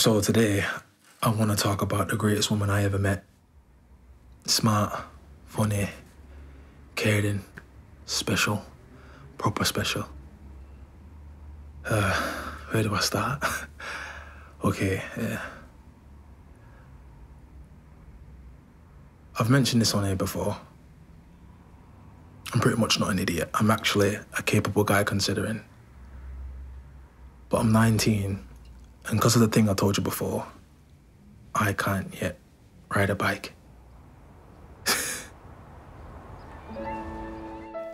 So today, I want to talk about the greatest woman I ever met. Smart, funny, caring, special, proper special. Uh, where do I start? okay, yeah. I've mentioned this on here before. I'm pretty much not an idiot. I'm actually a capable guy considering. But I'm 19, and because of the thing I told you before, I can't yet ride a bike.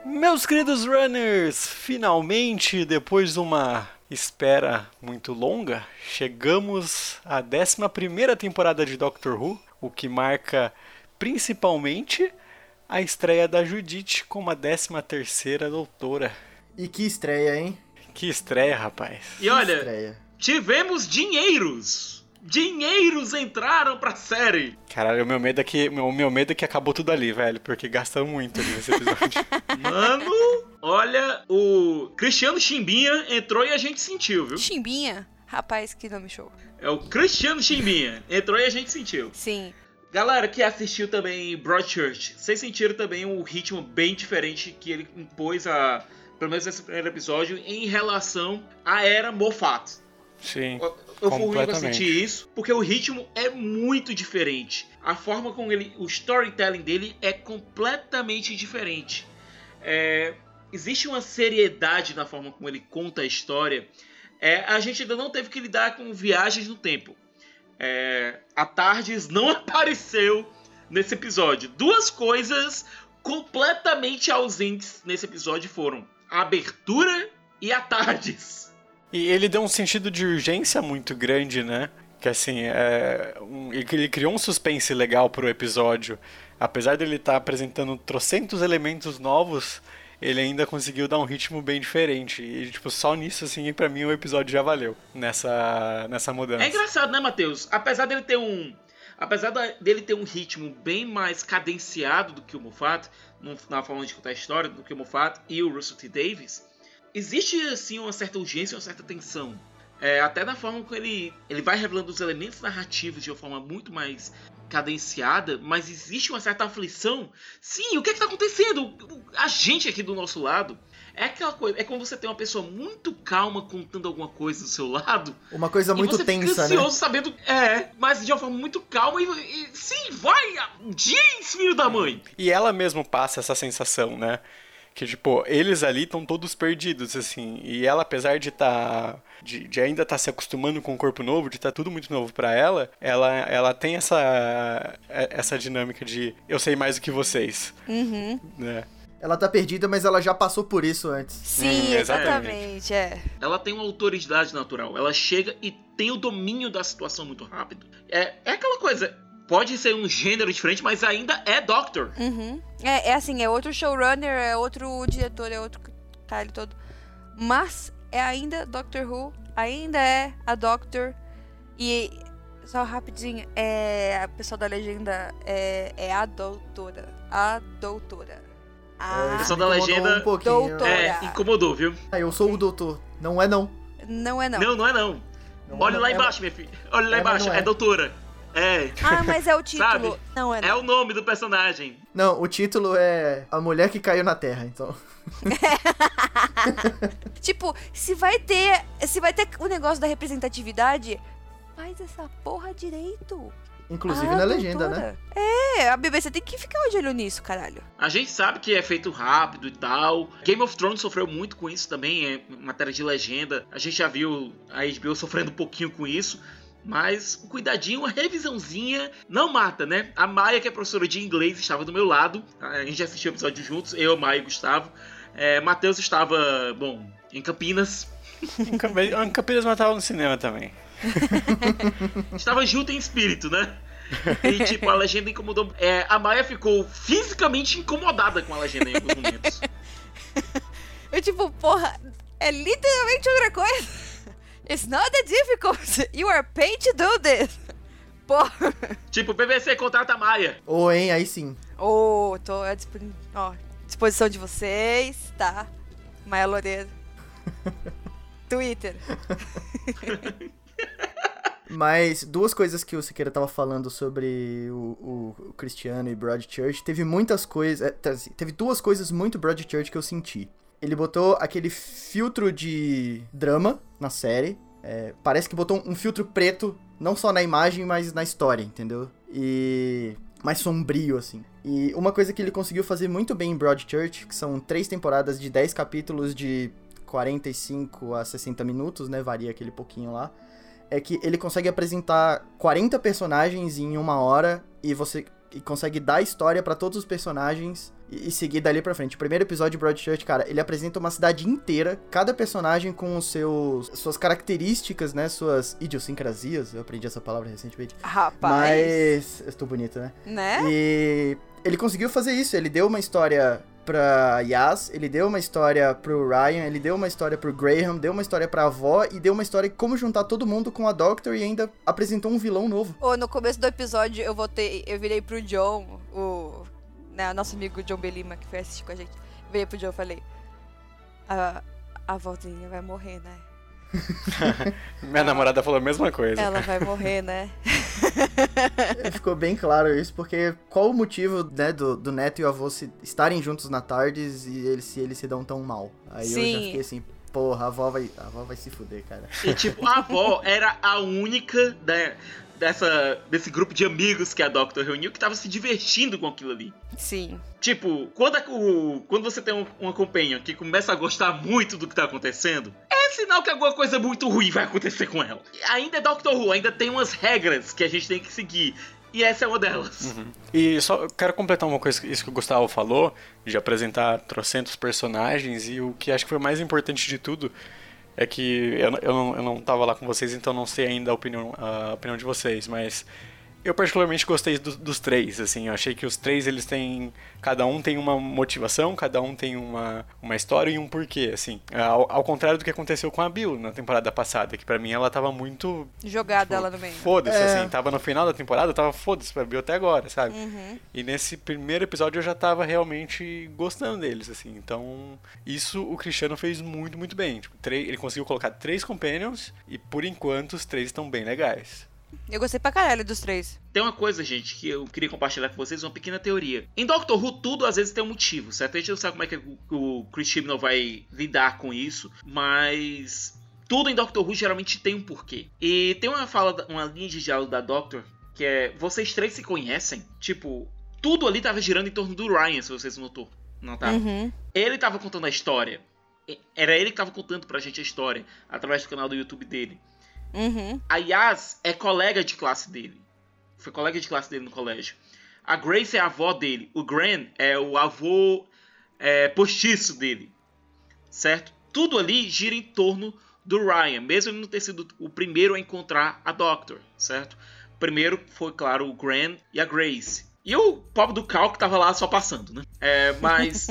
Meus queridos runners, finalmente, depois de uma espera muito longa, chegamos à 11 temporada de Doctor Who, o que marca principalmente a estreia da Judith como a 13 doutora. E que estreia, hein? Que estreia, rapaz. E olha, Estreia. Tivemos dinheiros. Dinheiros entraram pra série. Caralho, o meu medo é que, o meu medo é que acabou tudo ali, velho, porque gastamos muito ali nesse episódio. Mano, olha, o Cristiano Chimbinha entrou e a gente sentiu, viu? Chimbinha. Rapaz, que nome show. É o Cristiano Chimbinha. Entrou e a gente sentiu. Sim. Galera que assistiu também Broadchurch, vocês sentiram também um ritmo bem diferente que ele impôs a, pelo menos nesse primeiro episódio, em relação à era Moffat. Sim. Eu, fui sentir isso, porque o ritmo é muito diferente. A forma como ele. O storytelling dele é completamente diferente. É, existe uma seriedade na forma como ele conta a história. É, a gente ainda não teve que lidar com viagens no tempo. É, a Tardes não apareceu nesse episódio. Duas coisas completamente ausentes nesse episódio foram a abertura e a Tardes. E ele deu um sentido de urgência muito grande, né? Que assim, é, um- ele criou um suspense legal pro episódio. Apesar dele estar apresentando trocentos elementos novos, ele ainda conseguiu dar um ritmo bem diferente. E, tipo, só nisso, assim, pra mim o episódio já valeu. Nessa, nessa mudança. É engraçado, né, Matheus? Apesar dele ter um. Apesar dele ter um ritmo bem mais cadenciado do que o Moffat, na forma de contar a história, do que o Moffat e o Russell T. Davis, existe assim uma certa urgência, uma certa tensão. É, até na forma como ele, ele vai revelando os elementos narrativos de uma forma muito mais cadenciada, mas existe uma certa aflição. Sim, o que é que tá acontecendo? A gente aqui do nosso lado. É aquela coisa, é quando você tem uma pessoa muito calma contando alguma coisa do seu lado, Uma coisa e muito você fica tensa, né? ansioso sabendo. É, mas de uma forma muito calma e, e sim, vai! Diz, filho da mãe! E ela mesmo passa essa sensação, né? Que, tipo, eles ali estão todos perdidos, assim. E ela, apesar de tá. De, de ainda estar se acostumando com o corpo novo, de estar tudo muito novo pra ela, ela, ela tem essa. essa dinâmica de eu sei mais do que vocês. Uhum. Né? Ela tá perdida, mas ela já passou por isso antes. Sim, Hum, exatamente, é. Ela tem uma autoridade natural. Ela chega e tem o domínio da situação muito rápido. É, é aquela coisa. Pode ser um gênero diferente, mas ainda é Doctor. Uhum. É, é assim, é outro showrunner, é outro diretor, é outro cara todo. Mas é ainda Doctor Who, ainda é a Doctor. E só rapidinho, é, a pessoa da legenda é, é a doutora. A doutora. É, A isso pessoal da legenda- Um pouquinho. Doutor. É, incomodou, viu? Ah, eu sou o doutor. Não é não. não é não. Não, não é não. Não Olha é, lá é- embaixo, minha filha. Olha lá É, embaixo. É. é. doutora. É. Ah, mas é o título. Sabe? Não é não. É o nome do personagem. Não, o título é A Mulher que Caiu na Terra, então. Tipo, se vai ter. Se vai ter o negócio da representatividade, faz essa porra direito. Inclusive Ah, na legenda, né? É, a BBC tem que ficar de olho nisso, caralho. A gente sabe que é feito rápido e tal. Game of Thrones sofreu muito com isso também, é matéria de legenda. A gente já viu a HBO sofrendo um pouquinho com isso. Mas um cuidadinho, uma revisãozinha não mata, né? A Maia, que é professora de inglês, estava do meu lado. A gente já assistiu o episódio juntos, eu, Maia e Gustavo. É, Matheus estava, bom, em Campinas. Em Camp- em Campinas matava no cinema também. Estava junto em espírito, né? E tipo, a legenda incomodou. É, a Maia ficou fisicamente incomodada com a legenda em alguns momentos. Eu, tipo, porra, é literalmente outra coisa. It's not that difficult. You are paid to do this. Porra. tipo, BBC contrata a Maia. Ou, hein, aí sim. Ô, tô à dispo- ó, disposição de vocês, tá? Maia Loureiro. Twitter. Mas duas coisas que o Siqueira tava falando sobre o, o, o Cristiano e Broadchurch, teve muitas coisas. é, tá, assim, Teve duas coisas muito Broadchurch que eu senti. Ele botou aquele filtro de drama na série. é, parece que botou um filtro preto, não só na imagem, mas na história, entendeu? E. mais sombrio, assim. E uma coisa que ele conseguiu fazer muito bem em Broadchurch, que são três temporadas de 10 capítulos de 45 a 60 minutos, né? Varia aquele pouquinho lá é que ele consegue apresentar 40 personagens em uma hora e você e consegue dar história pra todos os personagens e, e seguir dali pra frente. O primeiro episódio de Broadchurch, cara, ele apresenta uma cidade inteira, cada personagem com os seus suas características, né, suas idiosincrasias. Eu aprendi essa palavra recentemente. Rapaz. Mas eu estou bonito, né? Né? E ele conseguiu fazer isso. Ele deu uma história pra Yas, ele deu uma história pro Ryan, ele deu uma história pro Graham, deu uma história pra avó e deu uma história de como juntar todo mundo com a Doctor e ainda apresentou um vilão novo. Ô, no começo do episódio eu voltei, eu virei pro John, né, nosso amigo John Belima, que foi assistir com a gente. Virei pro John e falei. A, a vozinha vai morrer, né? Minha namorada falou a mesma coisa. Ela vai morrer, né? Ficou bem claro isso, porque qual o motivo, né, do, do Neto e o avô se, estarem juntos na Tardes e eles se, eles se dão tão mal? Aí eu já Sim. fiquei assim, porra, a avó vai, a avó vai se fuder, cara. E tipo, a avó era a única da, dessa, desse grupo de amigos que a Doctor reuniu que tava se divertindo com aquilo ali. Sim. Tipo, quando, a- o, quando você tem um, uma companhia que começa a gostar muito do que tá acontecendo, é sinal que alguma coisa muito ruim vai acontecer com ela. E ainda é Doctor Who, ainda tem umas regras que a gente tem que seguir. E essa é uma delas. E só eu quero completar uma coisa, isso que o Gustavo falou, de apresentar trocentos personagens, e o que acho que foi o mais importante de tudo é que eu, eu, eu não tava lá com vocês, então não sei ainda a opinião, a opinião de vocês, mas eu particularmente gostei do- dos três, assim, eu achei que os três eles têm, cada um tem uma motivação, cada um tem uma, uma história e um porquê, assim, ao, ao contrário do que aconteceu com a Bill na temporada passada, que pra mim ela tava muito Jogada ela no meio. Foda-se, É. assim, tava no final da temporada, tava foda-se pra Bill até agora, sabe? Uhum. E nesse primeiro episódio eu já tava realmente gostando deles, assim. Então, isso o Cristiano fez muito, muito bem. Tipo, três- ele conseguiu colocar três companions e por enquanto os três estão bem legais. Eu gostei pra caralho dos três. Tem uma coisa, gente, que eu queria compartilhar com vocês, uma pequena teoria. Em Doctor Who, tudo às vezes tem um motivo, certo? A gente não sabe como é que o, Chris Chibnall vai lidar com isso, mas tudo em Doctor Who geralmente tem um porquê. E tem uma fala, uma linha de diálogo da Doctor, que é, vocês três se conhecem? Tipo, tudo ali tava girando em torno do Ryan, se vocês notou. Não tá? Uhum. Ele tava contando a história. Era ele que tava contando pra gente a história, através do canal do YouTube dele. Uhum. A Yas é colega de classe dele. Foi colega de classe dele no colégio. A Grace é a avó dele. O Gran é o avô é, postiço dele. Certo? Tudo ali gira em torno do Ryan, mesmo ele não ter sido o primeiro a encontrar a Doctor, certo? Primeiro foi, claro, o Gran e a Grace. E o pobre do Cal que tava lá só passando, né? É, mas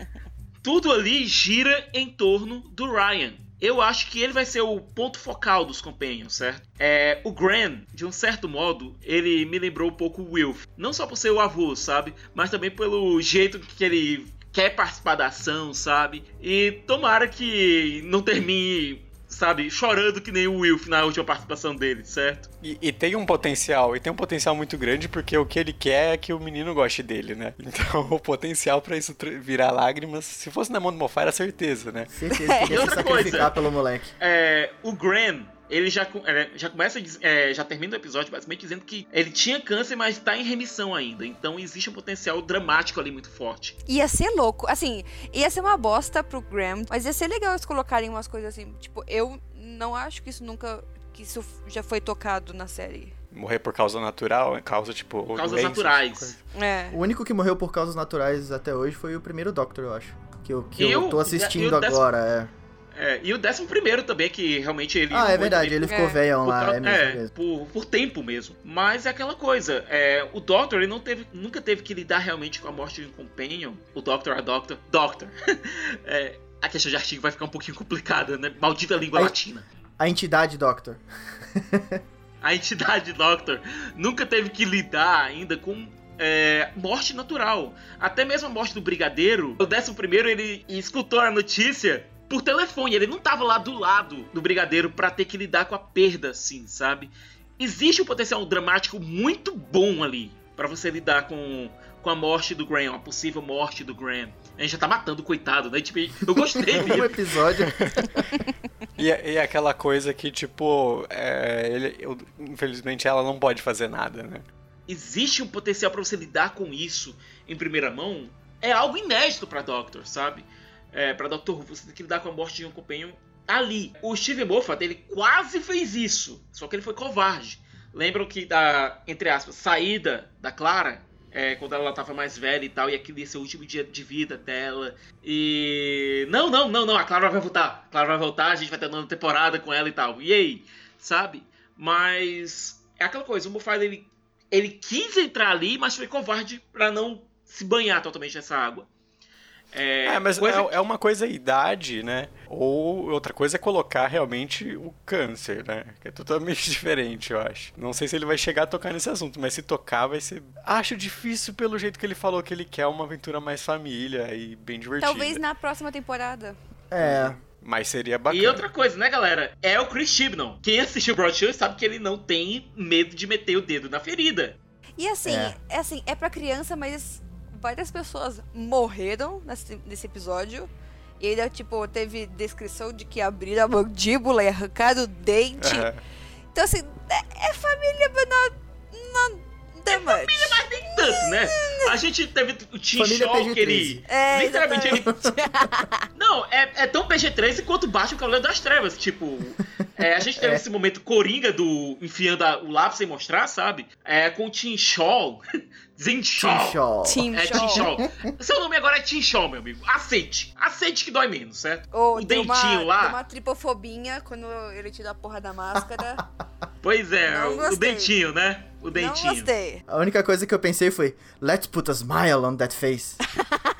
tudo ali gira em torno do Ryan. Eu acho que ele vai ser o ponto focal dos Companions, certo? É, o Gran, de um certo modo, ele me lembrou um pouco o Wilf. Não só por ser o avô, sabe? Mas também pelo jeito que ele quer participar da ação, sabe? E tomara que não termine, sabe, chorando que nem o Wilf na última participação dele, certo? E, e tem um potencial, e tem um potencial muito grande porque o que ele quer é que o menino goste dele, né? Então o potencial pra isso virar lágrimas, se fosse na mão do Mofá era certeza, né? Certeza que E outra sacrificar coisa. pelo moleque. É, o Gran, ele já, é, já começa, é, já termina o episódio basicamente dizendo que ele tinha câncer, mas tá em remissão ainda. Então existe um potencial dramático ali muito forte. Ia ser louco. Assim, ia ser uma bosta pro Graham, mas ia ser legal eles colocarem umas coisas assim. Tipo, eu não acho que isso nunca. que isso já foi tocado na série. Morrer por causa natural, causa tipo. Causas doenças, naturais. É. O único que morreu por causas naturais até hoje foi o primeiro Doctor, eu acho. Que eu, que eu o- tô assistindo o décimo- agora, é. É, e o décimo primeiro também, que realmente ele. Ah, é verdade, ele ficou É. velhão por, lá, cau- é é, por, por tempo mesmo. Mas é aquela coisa, é, o Doctor ele não teve, nunca teve que lidar realmente com a morte de um companion. O Doctor, a Doctor, Doctor. É, a questão de artigo vai ficar um pouquinho complicada, né? Maldita língua Aí- latina. A entidade Doctor. a entidade Doctor nunca teve que lidar ainda com é, morte natural. Até mesmo a morte do Brigadeiro, o décimo primeiro ele escutou a notícia por telefone. Ele não tava lá do lado do Brigadeiro pra ter que lidar com a perda, assim, sabe? existe um potencial dramático muito bom ali para você lidar com, com a morte do Graham, a possível morte do Graham. A gente já tá matando o coitado, né? Tipo, eu gostei Um dele. episódio. E, e aquela coisa que, tipo, é, ele, eu- infelizmente ela não pode fazer nada, né? existe um potencial para você lidar com isso em primeira mão, é algo inédito para Doctor, sabe? É, para Doctor Who, você tem que lidar com a morte de um companion ali. O Steve Moffat, ele quase fez isso, só que ele foi covarde. Lembram que da, entre aspas, saída da Clara, é, quando ela tava mais velha e tal, e aquele ia ser o último dia de vida dela. E. Não, não, não, não, a Clara vai voltar. A Clara vai voltar, a gente vai ter uma temporada com ela e tal. E aí? Sabe? Mas. É aquela coisa, o Moffat ele ele quis entrar ali, mas foi covarde pra não se banhar totalmente nessa água. É, É, mas coisa é, é uma coisa a idade, né? Ou outra coisa é colocar realmente o câncer, né? Que é totalmente diferente, eu acho. Não sei se ele vai chegar a tocar nesse assunto, mas se tocar vai ser. Acho difícil pelo jeito que ele falou que ele quer uma aventura mais família e bem divertida. Talvez na próxima temporada. É. Mas seria bacana. E outra coisa, né, galera? É o Chris Chibnall. Quem assistiu Broadchurch sabe que ele não tem medo de meter o dedo na ferida. E assim, É. é, assim, é pra criança, mas várias pessoas morreram nesse, nesse episódio. E ainda, tipo, teve descrição de que abriram a mandíbula e arrancaram o dente. É. Então, assim, é, é família, mas não, não dá much. Mas nem tanto, né? A gente teve o Tim Shaw que ele. PG-13. É, Literalmente ele. Não, é, é tão PG-13 quanto Baixo o Cavaleiro das Trevas. Tipo, é, a gente teve É. esse momento coringa do enfiando a- o lápis sem mostrar, sabe? É, com o Tim Shaw. Zen Shaw. Team É Tim Shaw. Seu nome agora é Tim Shaw, meu amigo. Aceite. Aceite que dói menos, certo? Ou o deu uma, dentinho lá. deu uma tripofobinha quando ele tira a porra da máscara. Pois é, Não o, dentinho, né? O não dentinho. gostei. A única coisa que eu pensei foi, let's put a smile on that face.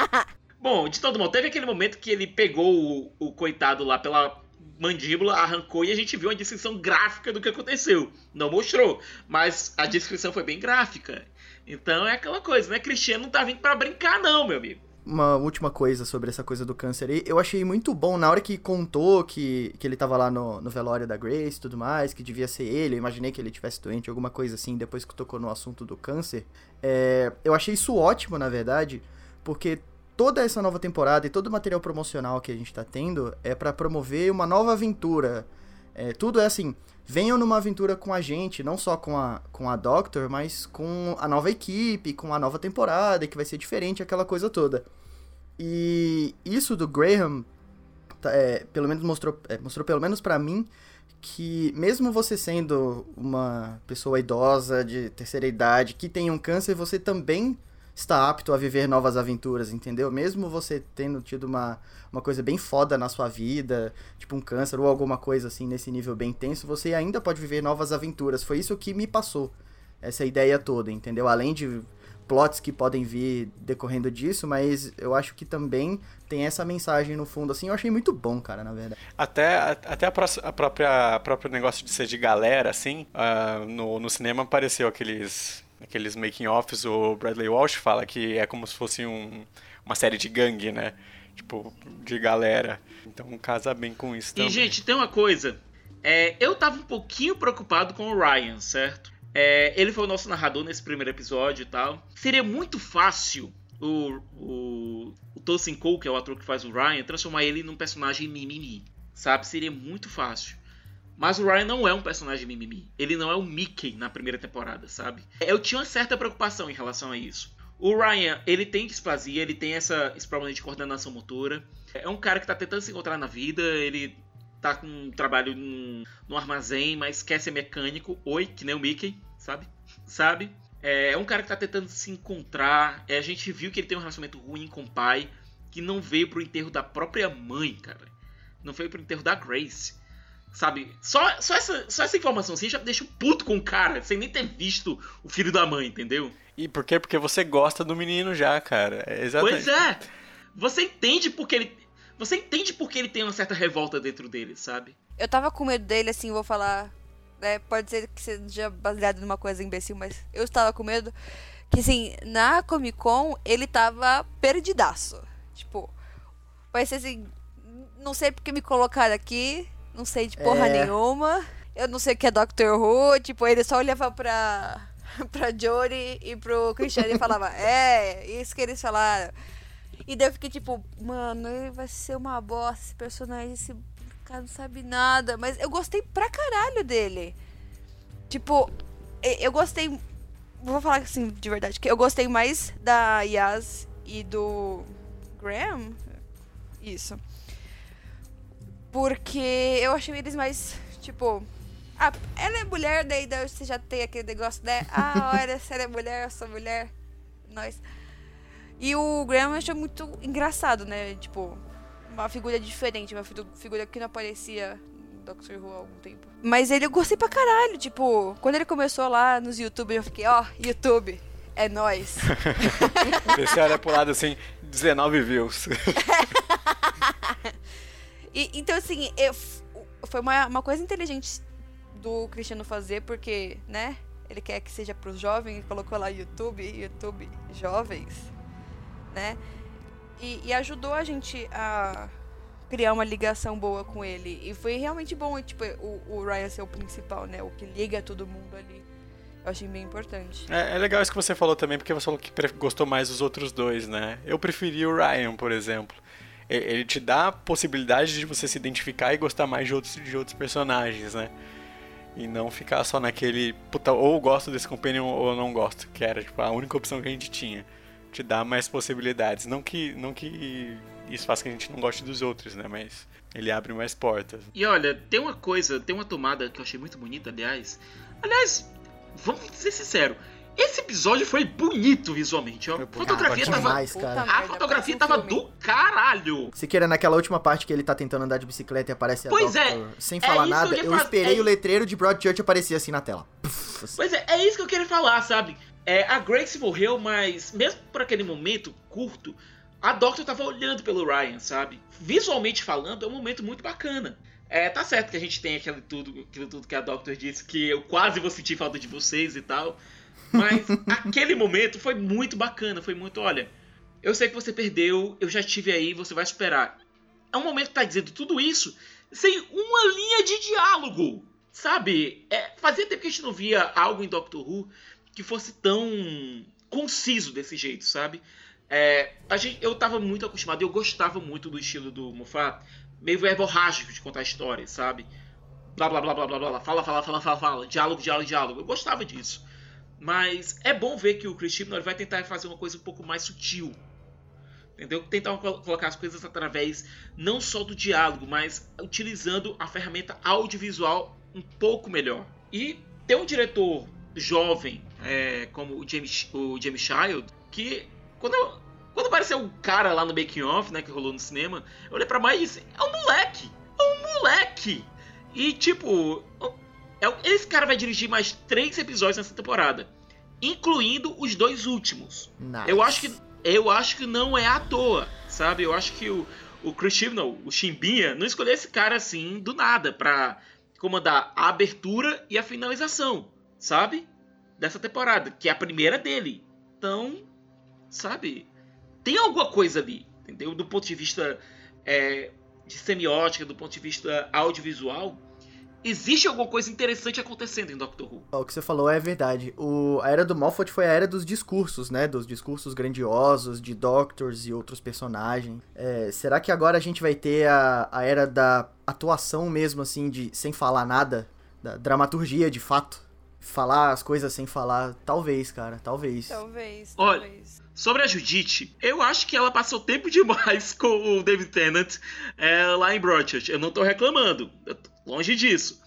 Bom, de todo modo, teve aquele momento que ele pegou o, o coitado lá pela mandíbula, arrancou e a gente viu uma descrição gráfica do que aconteceu. Não mostrou, mas a descrição foi bem gráfica. Então é aquela coisa, né? Cristiano não tá vindo pra brincar, não, meu amigo. Uma última coisa sobre essa coisa do câncer aí, eu achei muito bom na hora que contou que, que ele tava lá no, no velório da Grace e tudo mais, que devia ser ele, eu imaginei que ele tivesse doente, alguma coisa assim, depois que tocou no assunto do câncer. É, eu achei isso ótimo, na verdade, porque toda essa nova temporada e todo o material promocional que a gente tá tendo é pra promover uma nova aventura. É, tudo é assim, venham numa aventura com a gente, não só com a, com a Doctor, mas com a nova equipe, com a nova temporada, que vai ser diferente, aquela coisa toda. E isso do Graham, tá, é, pelo menos mostrou, é, mostrou pelo menos pra mim, que mesmo você sendo uma pessoa idosa, de terceira idade, que tem um câncer, você também está apto a viver novas aventuras, entendeu? Mesmo você tendo tido uma, uma coisa bem foda na sua vida, tipo um câncer ou alguma coisa assim nesse nível bem tenso, você ainda pode viver novas aventuras. Foi isso que me passou, essa ideia toda, entendeu? Além de plots que podem vir decorrendo disso, mas eu acho que também tem essa mensagem no fundo, assim, eu achei muito bom, cara, na verdade. Até, até a, a própria a próprio negócio de ser de galera, assim, ah, no, no cinema apareceu aqueles, aqueles making-offs, o Bradley Walsh fala que é como se fosse um, uma série de gangue, né? Tipo, de galera. Então casa bem com isso E, também. gente, tem uma coisa. É, eu tava um pouquinho preocupado com o Ryan, certo? É, ele foi o nosso narrador nesse primeiro episódio e tal. Seria muito fácil o, o, o Tosin Cole, que é o ator que faz o Ryan, transformar ele num personagem mimimi. Sabe? Seria muito fácil. Mas o Ryan não é um personagem mimimi. Ele não é o Mickey na primeira temporada, sabe? Eu tinha uma certa preocupação em relação a isso. O Ryan, ele tem displasia, ele tem essa, esse problema de coordenação motora. É um cara que tá tentando se encontrar na vida, ele tá com um trabalho num, armazém, mas quer ser mecânico. Oi, que nem o Mickey, sabe? Sabe? É, é um cara que tá tentando se encontrar. É, a gente viu que ele tem um relacionamento ruim com o pai, que não veio pro enterro da própria mãe, cara. Não veio pro enterro da Grace. Sabe? Só, só, essa, só essa informação assim já deixa puto com o cara, sem nem ter visto o filho da mãe, entendeu? E por quê? Porque você gosta do menino já, cara. É exatamente. Pois é. Você entende porque ele. Você entende porque ele tem uma certa revolta dentro dele, sabe? Eu tava com medo dele, assim, vou falar. né, pode ser que seja baseado numa coisa imbecil, mas eu estava com medo. Que assim, na Comic Con ele tava perdidaço. Tipo, vai ser assim. Não sei porque me colocaram aqui. Não sei de porra É. nenhuma. eu não sei o que é Doctor Who, tipo, ele só olhava pra, pra Jory e pro Cristiano e falava, é, isso que eles falaram. E daí eu fiquei tipo, mano, ele vai ser uma bosta esse personagem, esse cara não sabe nada. Mas eu gostei pra caralho dele. Tipo, eu gostei. Vou falar assim de verdade, que eu gostei mais da Yas e do Graham. Isso. Porque eu achei eles mais, tipo. Ah, ela é mulher, daí, daí você já tem aquele negócio, né? Ah, olha, se ela é mulher, eu sou mulher. Nós. E o Graham eu achei muito engraçado, né? Tipo, uma figura diferente, uma figura que não aparecia no Doctor Who há algum tempo. Mas ele eu gostei pra caralho, tipo, quando ele começou lá nos YouTube, eu fiquei, ó, oh, YouTube, é nóis. Esse era pro lado assim, 19 views. e, então, assim, eu, foi uma, uma coisa inteligente do Cristiano fazer, porque, né, ele quer que seja pros jovens, colocou lá YouTube, YouTube jovens né? E, e, ajudou a gente a criar uma ligação boa com ele. E foi realmente bom, tipo, o, o Ryan ser o principal, né? O que liga todo mundo ali. Eu achei bem importante. É, é, legal isso que você falou também, porque você falou que gostou mais dos outros dois, né? Eu preferi o Ryan, por exemplo. Ele te dá a possibilidade de você se identificar e gostar mais de outros, de outros personagens, né? E não ficar só naquele, puta, ou gosto desse companion ou não gosto, que era tipo, a única opção que a gente tinha te dá mais possibilidades. Não que, não que isso faça que a gente não goste dos outros, né? Mas ele abre mais portas. E olha, tem uma coisa, tem uma tomada que eu achei muito bonita, aliás. Aliás, vamos ser sinceros. Esse episódio foi bonito visualmente, ó. A fotografia tava. Demais, cara. A fotografia tava do caralho. Se queira, naquela última parte que ele tá tentando andar de bicicleta e aparece pois a Doctor, é, sem falar é nada, eu, eu esperei é... o letreiro de Broadchurch aparecer assim na tela. Pois é, é isso que eu queria falar, sabe? É, a Grace morreu, mas mesmo por aquele momento curto, a Doctor tava olhando pelo Ryan, sabe? Visualmente falando, é um momento muito bacana. É, tá certo que a gente tem aquilo tudo, aquilo tudo que a Doctor disse, que eu quase vou sentir falta de vocês e tal. Mas aquele momento foi muito bacana, foi muito, olha, eu sei que você perdeu, eu já estive aí, você vai esperar. É um momento que tá dizendo tudo isso sem uma linha de diálogo, sabe? É, fazia tempo que a gente não via algo em Doctor Who que fosse tão conciso desse jeito, sabe? É, a gente, eu tava muito acostumado, eu gostava muito do estilo do Moffat, meio verborrágico de contar histórias, sabe? Blá blá blá blá blá blá, fala, fala, fala, fala, fala, diálogo, diálogo, diálogo. Eu gostava disso. Mas é bom ver que o Chris Chibnall vai tentar fazer uma coisa um pouco mais sutil. Entendeu? Tentar colocar as coisas através não só do diálogo, mas utilizando a ferramenta audiovisual um pouco melhor. E ter um diretor jovem é, como o James, o James Child, que quando, eu, quando apareceu o cara lá no making off, né, que rolou no cinema, eu olhei pra mais e disse, é um moleque! É um moleque! E tipo, esse cara vai dirigir mais três episódios nessa temporada, incluindo os dois últimos. Nice. Eu acho que eu acho que não é à toa, sabe? Eu acho que o, o Chris Chibnall, o Chimbinha, não escolheu esse cara assim do nada pra comandar a abertura e a finalização, sabe? dessa temporada, que é a primeira dele. Então, sabe, tem alguma coisa ali, entendeu? Do ponto de vista é, de semiótica, do ponto de vista audiovisual, existe alguma coisa interessante acontecendo em Doctor Who. O que você falou é verdade. O, a era do Moffat foi a era dos discursos, né? Dos discursos grandiosos de Doctors e outros personagens. É, será que agora a gente vai ter a, a era da atuação mesmo, assim, de sem falar nada? Da dramaturgia, de fato? falar as coisas sem falar. Talvez, cara, talvez. Talvez, Olha, talvez. Sobre a Judite, eu acho que ela passou tempo demais com o David Tennant é, lá em Broadchurch. Eu não tô reclamando, longe disso.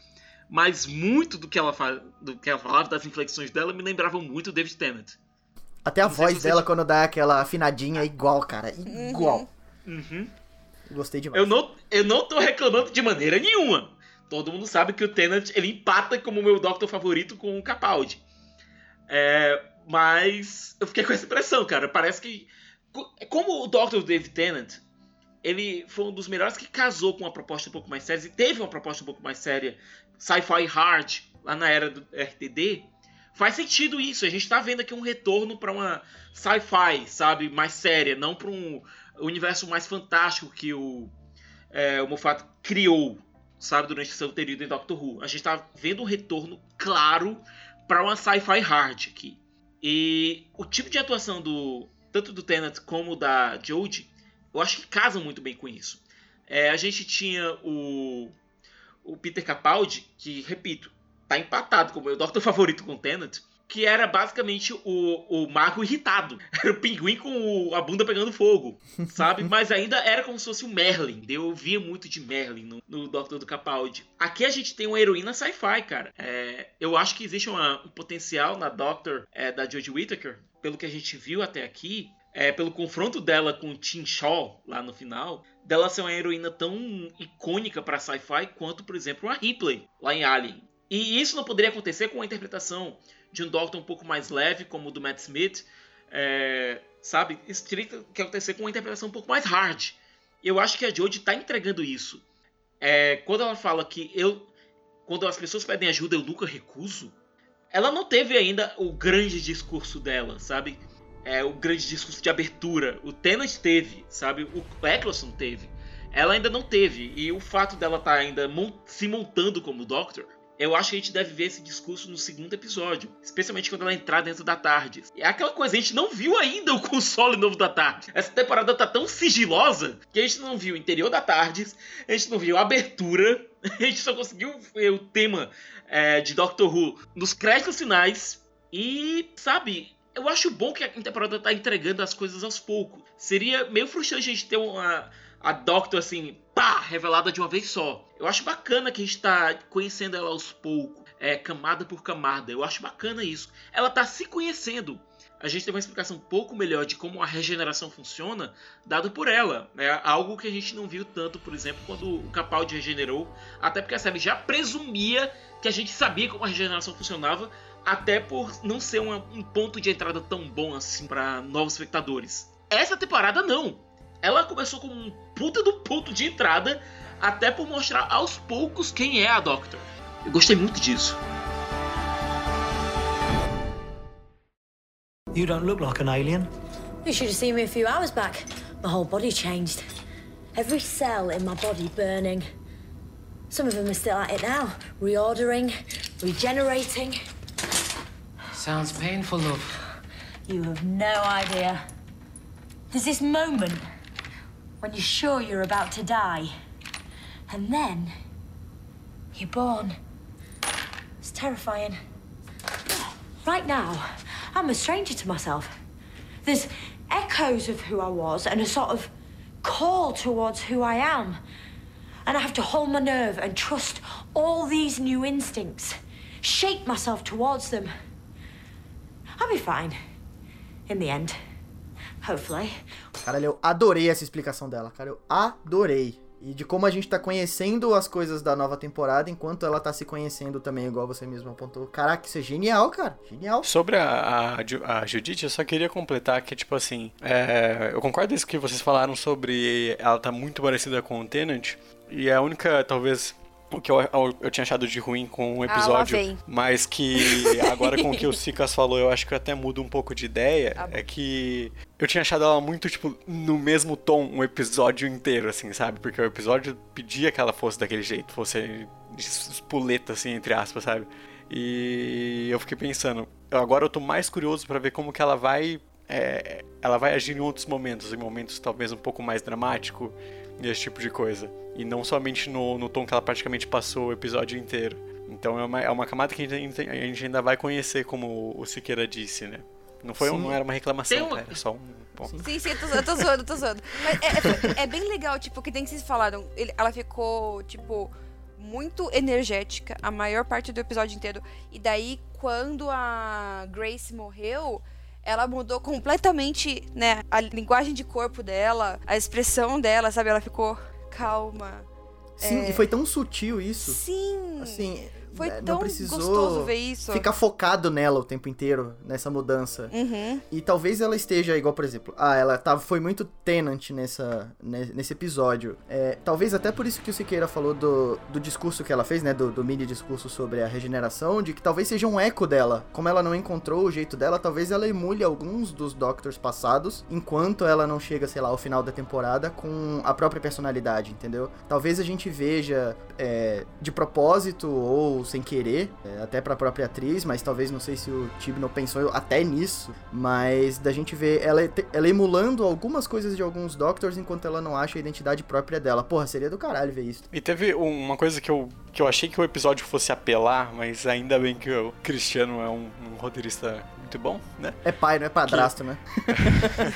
Mas muito do que, ela do que ela falava, das inflexões dela, me lembravam muito o David Tennant. Até a voz dela, quando dá aquela afinadinha, é igual, cara. Igual. Uhum. Gostei demais. Eu não, eu não tô reclamando de maneira nenhuma todo mundo sabe que o Tennant ele empata como meu Doctor favorito com o Capaldi. É, mas eu fiquei com essa impressão, cara. Parece que. Como o Doctor David Tennant, ele foi um dos melhores que casou com uma proposta um pouco mais séria e teve uma proposta um pouco mais séria, sci-fi hard, lá na era do RTD. Faz sentido isso. A gente tá vendo aqui um retorno para uma sci-fi, sabe, mais séria, não para um universo mais fantástico que o, é, o Moffat criou sabe, durante seu período em Doctor Who. A gente tá vendo um retorno claro para uma sci-fi hard aqui. E o tipo de atuação do tanto do Tennant como da Jodie, eu acho que casam muito bem com isso. É, a gente tinha o, o Peter Capaldi, que, repito, tá empatado como meu Doctor favorito com o Tennant, que era basicamente o, o mago irritado. Era o pinguim com o, a bunda pegando fogo, sabe? Mas ainda era como se fosse o Merlin. Eu via muito de Merlin no, no Doctor do Capaldi. Aqui a gente tem uma heroína sci-fi, cara. É, eu acho que existe uma, um potencial na Doctor é, da Jodie Whittaker, pelo que a gente viu até aqui, é, pelo confronto dela com Tim Shaw lá no final, dela ser uma heroína tão icônica para sci-fi quanto, por exemplo, a Ripley lá em Alien. E isso não poderia acontecer com a interpretação de um Doctor um pouco mais leve, como o do Matt Smith, é, sabe? Isso teria que acontecer com uma interpretação um pouco mais hard. Eu acho que a Jodie está entregando isso. É, quando ela fala que eu, quando as pessoas pedem ajuda, eu nunca recuso. Ela não teve ainda o grande discurso dela, sabe? É, o grande discurso de abertura. O Tennant teve, sabe? O Eccleston teve. Ela ainda não teve. E o fato dela estar tá ainda se montando como Doctor eu acho que a gente deve ver esse discurso no segundo episódio, especialmente quando ela entrar dentro da tarde. É aquela coisa, a gente não viu ainda o console novo da tarde. Essa temporada tá tão sigilosa que a gente não viu o interior da tarde, a gente não viu a abertura, a gente só conseguiu ver o tema é, de Doctor Who nos créditos finais e, sabe, eu acho bom que a temporada tá entregando as coisas aos poucos. Seria meio frustrante a gente ter uma a Doctor assim, pá, revelada de uma vez só. Eu acho bacana que a gente tá conhecendo ela aos poucos, é, camada por camada. Eu acho bacana isso. Ela tá se conhecendo. A gente tem uma explicação um pouco melhor de como a regeneração funciona, dado por ela. É algo que a gente não viu tanto, por exemplo, quando o Capaldi regenerou. Até porque a série já presumia que a gente sabia como a regeneração funcionava, até por não ser uma, um ponto de entrada tão bom assim para novos espectadores. Essa temporada não. Ela começou com um puta do ponto de entrada, até por mostrar aos poucos quem é a Doctor. Eu gostei muito disso. You don't look like an alien. You should have seen me a few hours back. My whole body changed. Every cell in my body burning. Some of them are still at it now, reordering, regenerating. Sounds painful, love. You have no idea. There's this moment when you're sure you're about to die. And then you're born. It's terrifying. Right now, I'm a stranger to myself. There's echoes of who I was and a sort of call towards who I am. And I have to hold my nerve and trust all these new instincts, shape myself towards them. I'll be fine in the end. Hopefully. Cara, eu adorei essa explicação dela, cara. Eu adorei. E de como a gente tá conhecendo as coisas da nova temporada enquanto ela tá se conhecendo também, igual você mesmo apontou. Caraca, isso é genial, cara. Genial. Sobre a, a, a Judith, eu só queria completar que, tipo assim, é, eu concordo com isso que vocês falaram sobre ela tá muito parecida com o Tenant. E a única, talvez, o que eu, eu, eu, tinha achado de ruim com o episódio, ah, mas que agora com o que o Sicas falou, eu acho que até muda um pouco de ideia, ah, é que eu tinha achado ela muito, tipo, no mesmo tom o episódio inteiro, assim, sabe? Porque o episódio pedia que ela fosse daquele jeito, fosse espoleta, assim, entre aspas, sabe? E eu fiquei pensando, agora eu tô mais curioso para ver como que ela vai é, ela vai agir em outros momentos, em momentos talvez um pouco mais dramático, e esse tipo de coisa. E não somente no, no tom que ela praticamente passou o episódio inteiro. Então é uma, é uma camada que a gente, a gente ainda vai conhecer, como o Siqueira disse, né? Não, foi um, não era uma reclamação, uma... Era só um ponto. Sim, sim, eu tô, eu tô zoando, tô zoando. Mas é, é, é, bem legal, tipo, que tem que vocês falaram. Ele, ela ficou, tipo, muito energética a maior parte do episódio inteiro. E daí, quando a Grace morreu, ela mudou completamente, né, a linguagem de corpo dela, a expressão dela, sabe? Ela ficou calma. Sim, é... e foi tão sutil isso. Sim. Assim, Foi É, não tão gostoso ver isso. ficar focado nela o tempo inteiro, nessa mudança. Uhum. E talvez ela esteja igual, por exemplo, ah, ela tá, foi muito tenant nessa, ne- nesse episódio. É, talvez até por isso que o Siqueira falou do, do discurso que ela fez, né? Do, do mini discurso sobre a regeneração, de que talvez seja um eco dela. Como ela não encontrou o jeito dela, talvez ela emule alguns dos Doctors passados, enquanto ela não chega, sei lá, ao final da temporada com a própria personalidade, entendeu? Talvez a gente veja é, de propósito ou sem querer, é, até pra própria atriz, mas talvez não sei se o Tibno pensou até nisso, mas da gente ver ela, ela emulando algumas coisas de alguns Doctors enquanto ela não acha a identidade própria dela. Porra, seria do caralho ver isso. E teve um- uma coisa que eu, que eu achei que o episódio fosse apelar, mas ainda bem que o Cristiano é um, um roteirista muito bom, né? É pai, não é padrasto, né?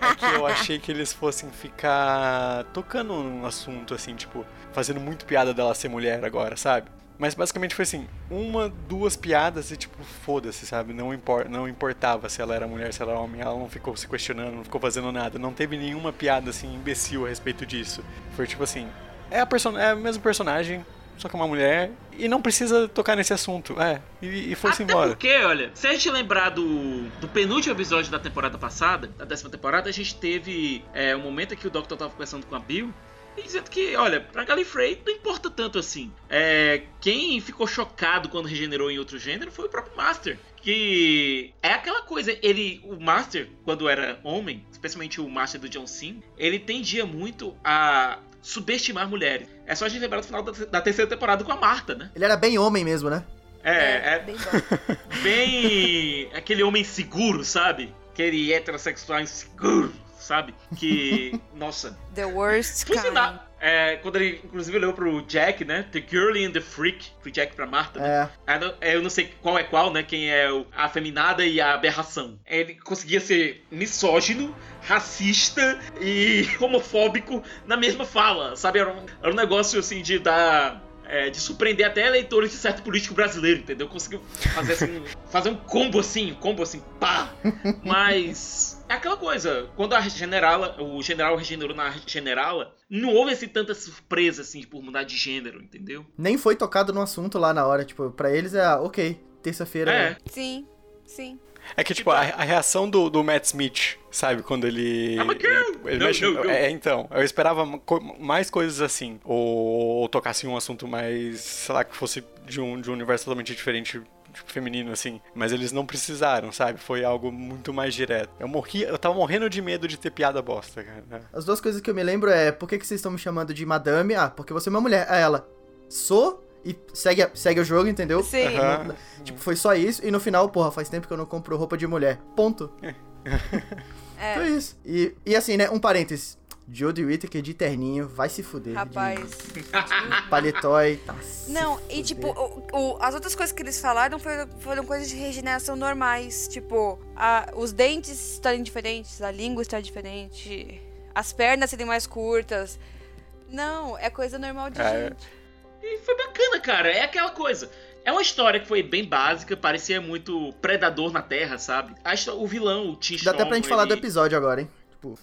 É que eu achei que eles fossem ficar tocando num assunto assim, tipo, fazendo muito piada dela ser mulher agora, sabe? Mas basicamente foi assim, uma, duas piadas e tipo, foda-se, sabe? Não, impor, não importava se ela era mulher, se ela era homem, ela não ficou se questionando, não ficou fazendo nada. Não teve nenhuma piada assim, imbecil a respeito disso. Foi tipo assim, é a, person é a mesma personagem, só que é uma mulher, e não precisa tocar nesse assunto. É, e, e foi-se Até embora. porque, olha, se a gente lembrar do, do penúltimo episódio da temporada passada, da décima temporada, a gente teve é, um momento em que o Doctor tava conversando com a Bill dizendo que, olha, pra Gallifrey não importa tanto assim. É, quem ficou chocado quando regenerou em outro gênero foi o próprio Master. Que é aquela coisa, ele, o Master, quando era homem, especialmente o Master do John Sim, ele tendia muito a subestimar mulheres. É só a gente lembrar do final da, da terceira temporada com a Marta, né? Ele era bem homem mesmo, né? É, é, bem bom. bem aquele homem seguro, sabe? Aquele heterossexual inseguro, sabe? Que, nossa, The worst por sinal, é, quando ele inclusive olhou pro Jack, né? The Girly and the Freak, pro Jack pra Marta, né? É. É, Eu não sei qual é qual, né? Quem é o- a afeminada e a aberração. Ele conseguia ser misógino, racista e homofóbico na mesma fala, sabe? Era um, era um negócio assim de dar. é, de surpreender até eleitores de certo político brasileiro, entendeu? Conseguiu fazer assim, fazer um combo assim, um combo assim, pá! Mas. É aquela coisa, quando a generala, o general regenerou na generala, não houve assim tanta surpresa assim por mudar de gênero, entendeu? Nem foi tocado no assunto lá na hora. Tipo, pra eles é, ah, ok, terça-feira. É. Sim, sim. É que, tipo, a, a reação do, do Matt Smith, sabe? Quando ele. I'm a girl! ele No, mexe- no, no. É, então. Eu esperava mais coisas assim. Ou, ou tocasse um assunto mais. Sei lá, que fosse de um, de um universo totalmente diferente. Tipo, feminino, assim. Mas eles não precisaram, sabe? Foi algo muito mais direto. Eu morri. Eu tava morrendo de medo de ter piada bosta, cara. As duas coisas que eu me lembro é por que, que vocês estão me chamando de madame? Ah, porque você é uma mulher. Ah, ela. Sou e segue, segue o jogo, entendeu? Sim. Aham. Tipo, foi só isso. E no final, porra, faz tempo que eu não compro roupa de mulher. Ponto. É. Foi isso. E, e assim, né? Um parênteses. Jodie Whittaker de terninho, vai se fuder. Rapaz. De paletó e tá Não, e fuder. tipo, o- o- as outras coisas que eles falaram foram, foram coisas de regeneração normais. Tipo, a- os dentes estarem diferentes, a língua estar diferente, as pernas serem mais curtas. Não, é coisa normal de É. gente. E foi bacana, cara. É aquela coisa. É uma história que foi bem básica, parecia muito predador na Terra, sabe? A o vilão, o Tim Dá até pra gente falar do ele- episódio agora, hein?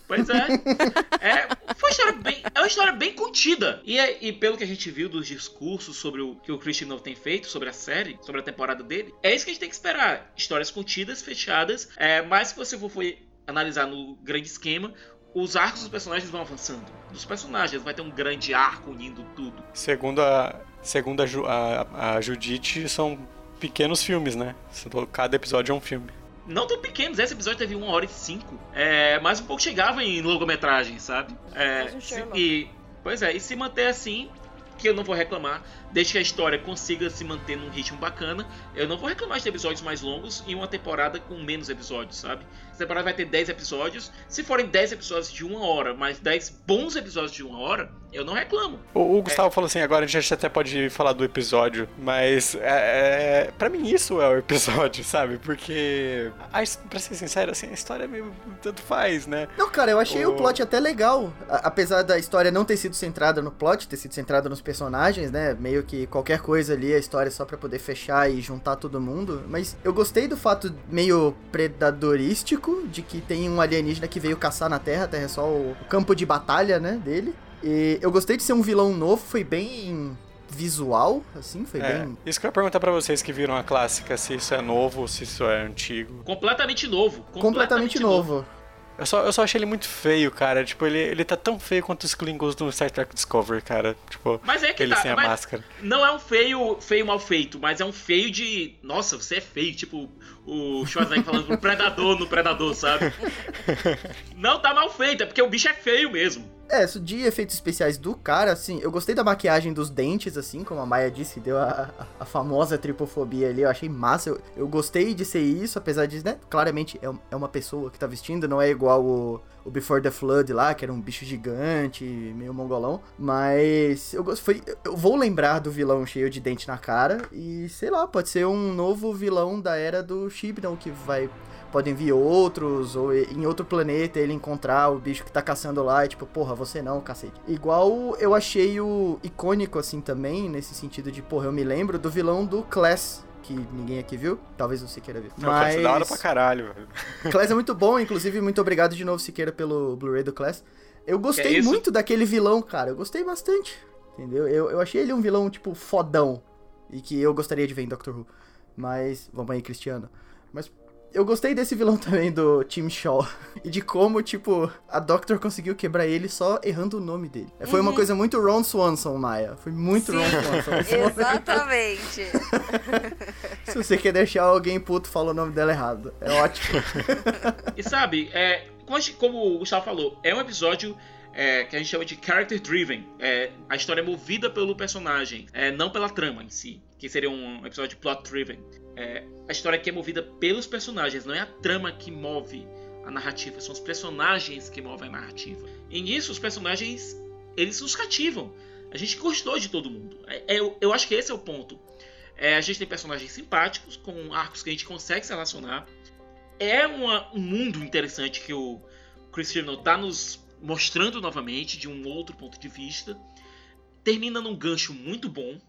Pois é. é. Foi uma história bem, é uma história bem contida. E, é- e pelo que a gente viu dos discursos sobre o que o Christian Novo tem feito, sobre a série, sobre a temporada dele, é isso que a gente tem que esperar. Histórias contidas, fechadas. É, mas se você for, for analisar no grande esquema, os arcos dos personagens vão avançando. Dos personagens, vai ter um grande arco unindo tudo. Segundo a. Segundo a, a, a Judite, são pequenos filmes, né? Cada episódio é um filme. Não tão pequenos, esse episódio teve uma hora e cinco. É, mas um pouco chegava em longometragem, sabe? É, um se- e, pois é, e se manter assim, que eu não vou reclamar, desde que a história consiga se manter num ritmo bacana, eu não vou reclamar de episódios mais longos e uma temporada com menos episódios, sabe? Essa temporada vai ter 10 episódios, se forem 10 episódios de uma hora, mais 10 bons episódios de uma hora, eu não reclamo. O, o Gustavo falou assim, agora a gente até pode falar do episódio, mas é, é, pra mim isso é o episódio, sabe? Porque, a, pra ser sincero, assim, a história é meio tanto faz, né? Não, cara, eu achei o O- plot até legal. A- apesar da história não ter sido centrada no plot, ter sido centrada nos personagens, né? Meio que qualquer coisa ali, a história é só pra poder fechar e juntar todo mundo. Mas eu gostei do fato meio predadorístico de que tem um alienígena que veio caçar na Terra, a Terra é só o campo de batalha, né, dele. E eu gostei de ser um vilão novo, foi bem visual, assim, foi É, bem. isso que eu ia perguntar pra vocês que viram a clássica, se isso é novo, se isso é antigo. Completamente novo. Completamente novo. Eu só, eu só achei ele muito feio, cara. Tipo, ele, ele tá tão feio quanto os Klingons do Star Trek Discovery, cara. Tipo, Mas é que ele tá, sem a máscara. Não é um feio, feio mal feito, mas é um feio de. Nossa, você é feio, tipo o Schwarzenegger falando pro predador no predador, sabe? Não tá mal feito, é porque o bicho é feio mesmo. É, isso de efeitos especiais do cara, assim, eu gostei da maquiagem dos dentes, assim, como a Maia disse, deu a, a- a famosa tripofobia ali, eu achei massa, eu, eu gostei de ser isso, apesar de, né, claramente é, é uma pessoa que tá vestindo, não é igual o, o Before the Flood lá, que era um bicho gigante, meio mongolão, mas eu, foi, eu vou lembrar do vilão cheio de dente na cara, e sei lá, pode ser um novo vilão da era do Shibnall, que vai podem vir outros, ou em outro planeta ele encontrar o bicho que tá caçando lá e tipo, porra, você não, cacete. Igual eu achei o icônico assim também, nesse sentido de, porra, eu me lembro do vilão do Class, que ninguém aqui viu, talvez você queira ver. Não, Class é da hora pra caralho, velho. Class é muito bom, inclusive, muito obrigado de novo, Siqueira, pelo Blu-ray do Class. Eu gostei É muito daquele vilão, cara, eu gostei bastante, entendeu? Eu, eu achei ele um vilão, tipo, fodão, e que eu gostaria de ver em Doctor Who. Mas, vamos aí, Cristiano. Mas eu gostei desse vilão também do Tim Shaw. E de como, tipo, a Doctor conseguiu quebrar ele só errando o nome dele. Foi uma coisa muito Ron Swanson, Maia. Foi muito Sim. Ron Swanson. Exatamente. Se você quer deixar alguém puto, fala o nome dela errado. É ótimo. E sabe, é, como o Gustavo falou, é um episódio é, que a gente chama de character driven. É, a história é movida pelo personagem, é, não pela trama em si, que seria um episódio plot driven. É, a história aqui é movida pelos personagens, não é a trama que move a narrativa, são os personagens que movem a narrativa. E nisso, os personagens, eles nos cativam. A gente gostou de todo mundo. É, é, eu, eu acho que esse é o ponto. É, a gente tem personagens simpáticos, com arcos que a gente consegue se relacionar. É uma- um mundo interessante que o Cristiano tá nos mostrando novamente, de um outro ponto de vista. Termina num gancho muito bom,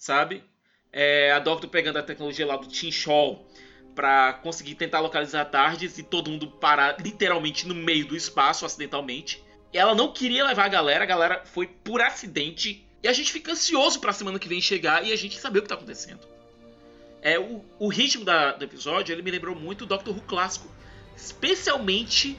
sabe? É, a Doctor pegando a tecnologia lá do Tim Shaw para conseguir tentar localizar tardes e todo mundo parar literalmente no meio do espaço acidentalmente. E ela não queria levar a galera, a galera foi por acidente. E a gente fica ansioso pra semana que vem chegar e a gente saber o que tá acontecendo. É, o, o ritmo da- do episódio ele me lembrou muito o Doctor Who clássico. Especialmente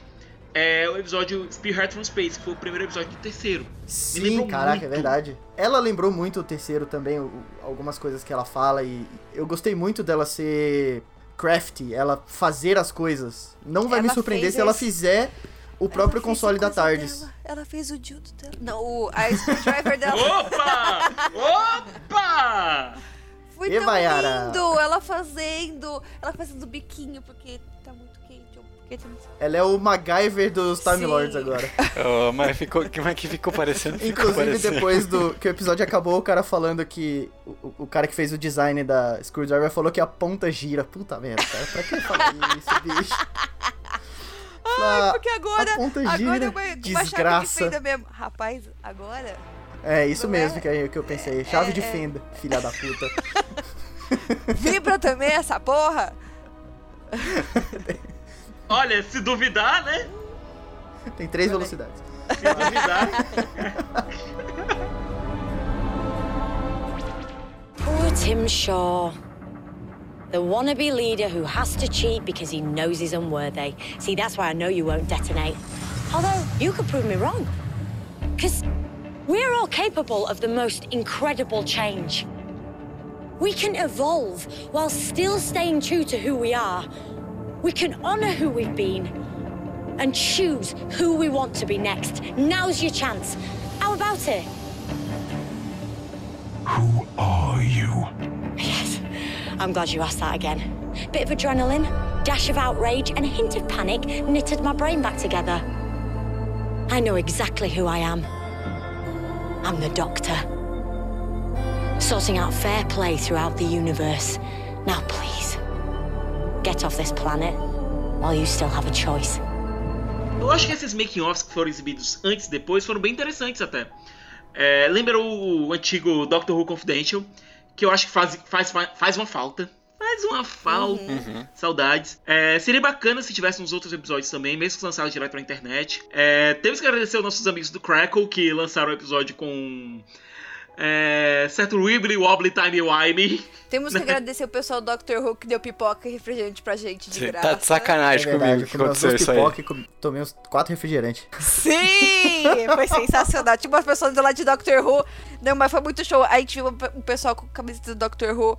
é, o episódio Spearhead from Space, que foi o primeiro episódio do terceiro. Sim, caraca, muito. é verdade. Ela lembrou muito o terceiro também, o- algumas coisas que ela fala e eu gostei muito dela ser crafty, ela fazer as coisas. Não vai me Ela surpreender fez se ela esse- fizer o próprio Ela console da Tardes. dela. Ela fez o dildo dela. Não, o, a screwdriver dela. Opa! Opa! Foi E tão Vaiara? lindo. Ela fazendo. Ela fazendo biquinho porque tá muito Ela é o MacGyver dos Time Sim. Lords agora. Oh, mas ficou, que- mas que ficou parecendo. ficou Inclusive, parecendo. depois do que o episódio acabou, o cara falando que. O, o cara que fez o design da Screwdriver falou que a ponta gira. Puta merda, cara. Pra que falar isso, bicho? Ai, Porque agora. a ponta agora gira. é uma, uma chave de Desgraça. fenda mesmo. Rapaz, agora. É isso Não mesmo é? que, eu- que eu pensei. Chave É, de é. fenda, filha da puta. Vibra também essa porra? Olha, se duvidar, né? Tem três velocidades. Se duvidar. Poor Tim Shaw. The wannabe leader who has to cheat because he knows he's unworthy. See, that's why I know you won't detonate. Although, you could prove me wrong. Because we're all capable of the most incredible change. We can evolve while still staying true to who we are. We can honor who we've been and choose who we want to be next. Now's your chance. How about it? Who are you? Yes, I'm glad you asked that again. Bit of adrenaline, dash of outrage, and a hint of panic knitted my brain back together. I know exactly who I am. I'm the Doctor. Sorting out fair play throughout the universe. Now, please, get off this planet while you still have a choice. Eu acho que esses making-offs que foram exibidos antes e depois foram bem interessantes até. É, lembra o antigo Doctor Who Confidential, que eu acho que faz, faz, faz uma falta. Faz uma falta. Saudades. É, seria bacana se tivesse nos outros episódios também, mesmo que lançados direto na internet. É, temos que agradecer aos nossos amigos do Crackle, que lançaram o episódio com É, certo Wibbly Wobbly Tiny Wimey. Temos que agradecer o pessoal do Dr. Who que deu pipoca e refrigerante pra gente de Você graça. tá de sacanagem É verdade, comigo eu que aconteceu isso aí. pipoca e comi- tomei uns quatro refrigerantes. Sim! Foi sensacional. Tinha umas pessoas do lado de Doctor Who. Não, mas foi muito show. Aí a gente viu um pessoal com camiseta do Doctor Who.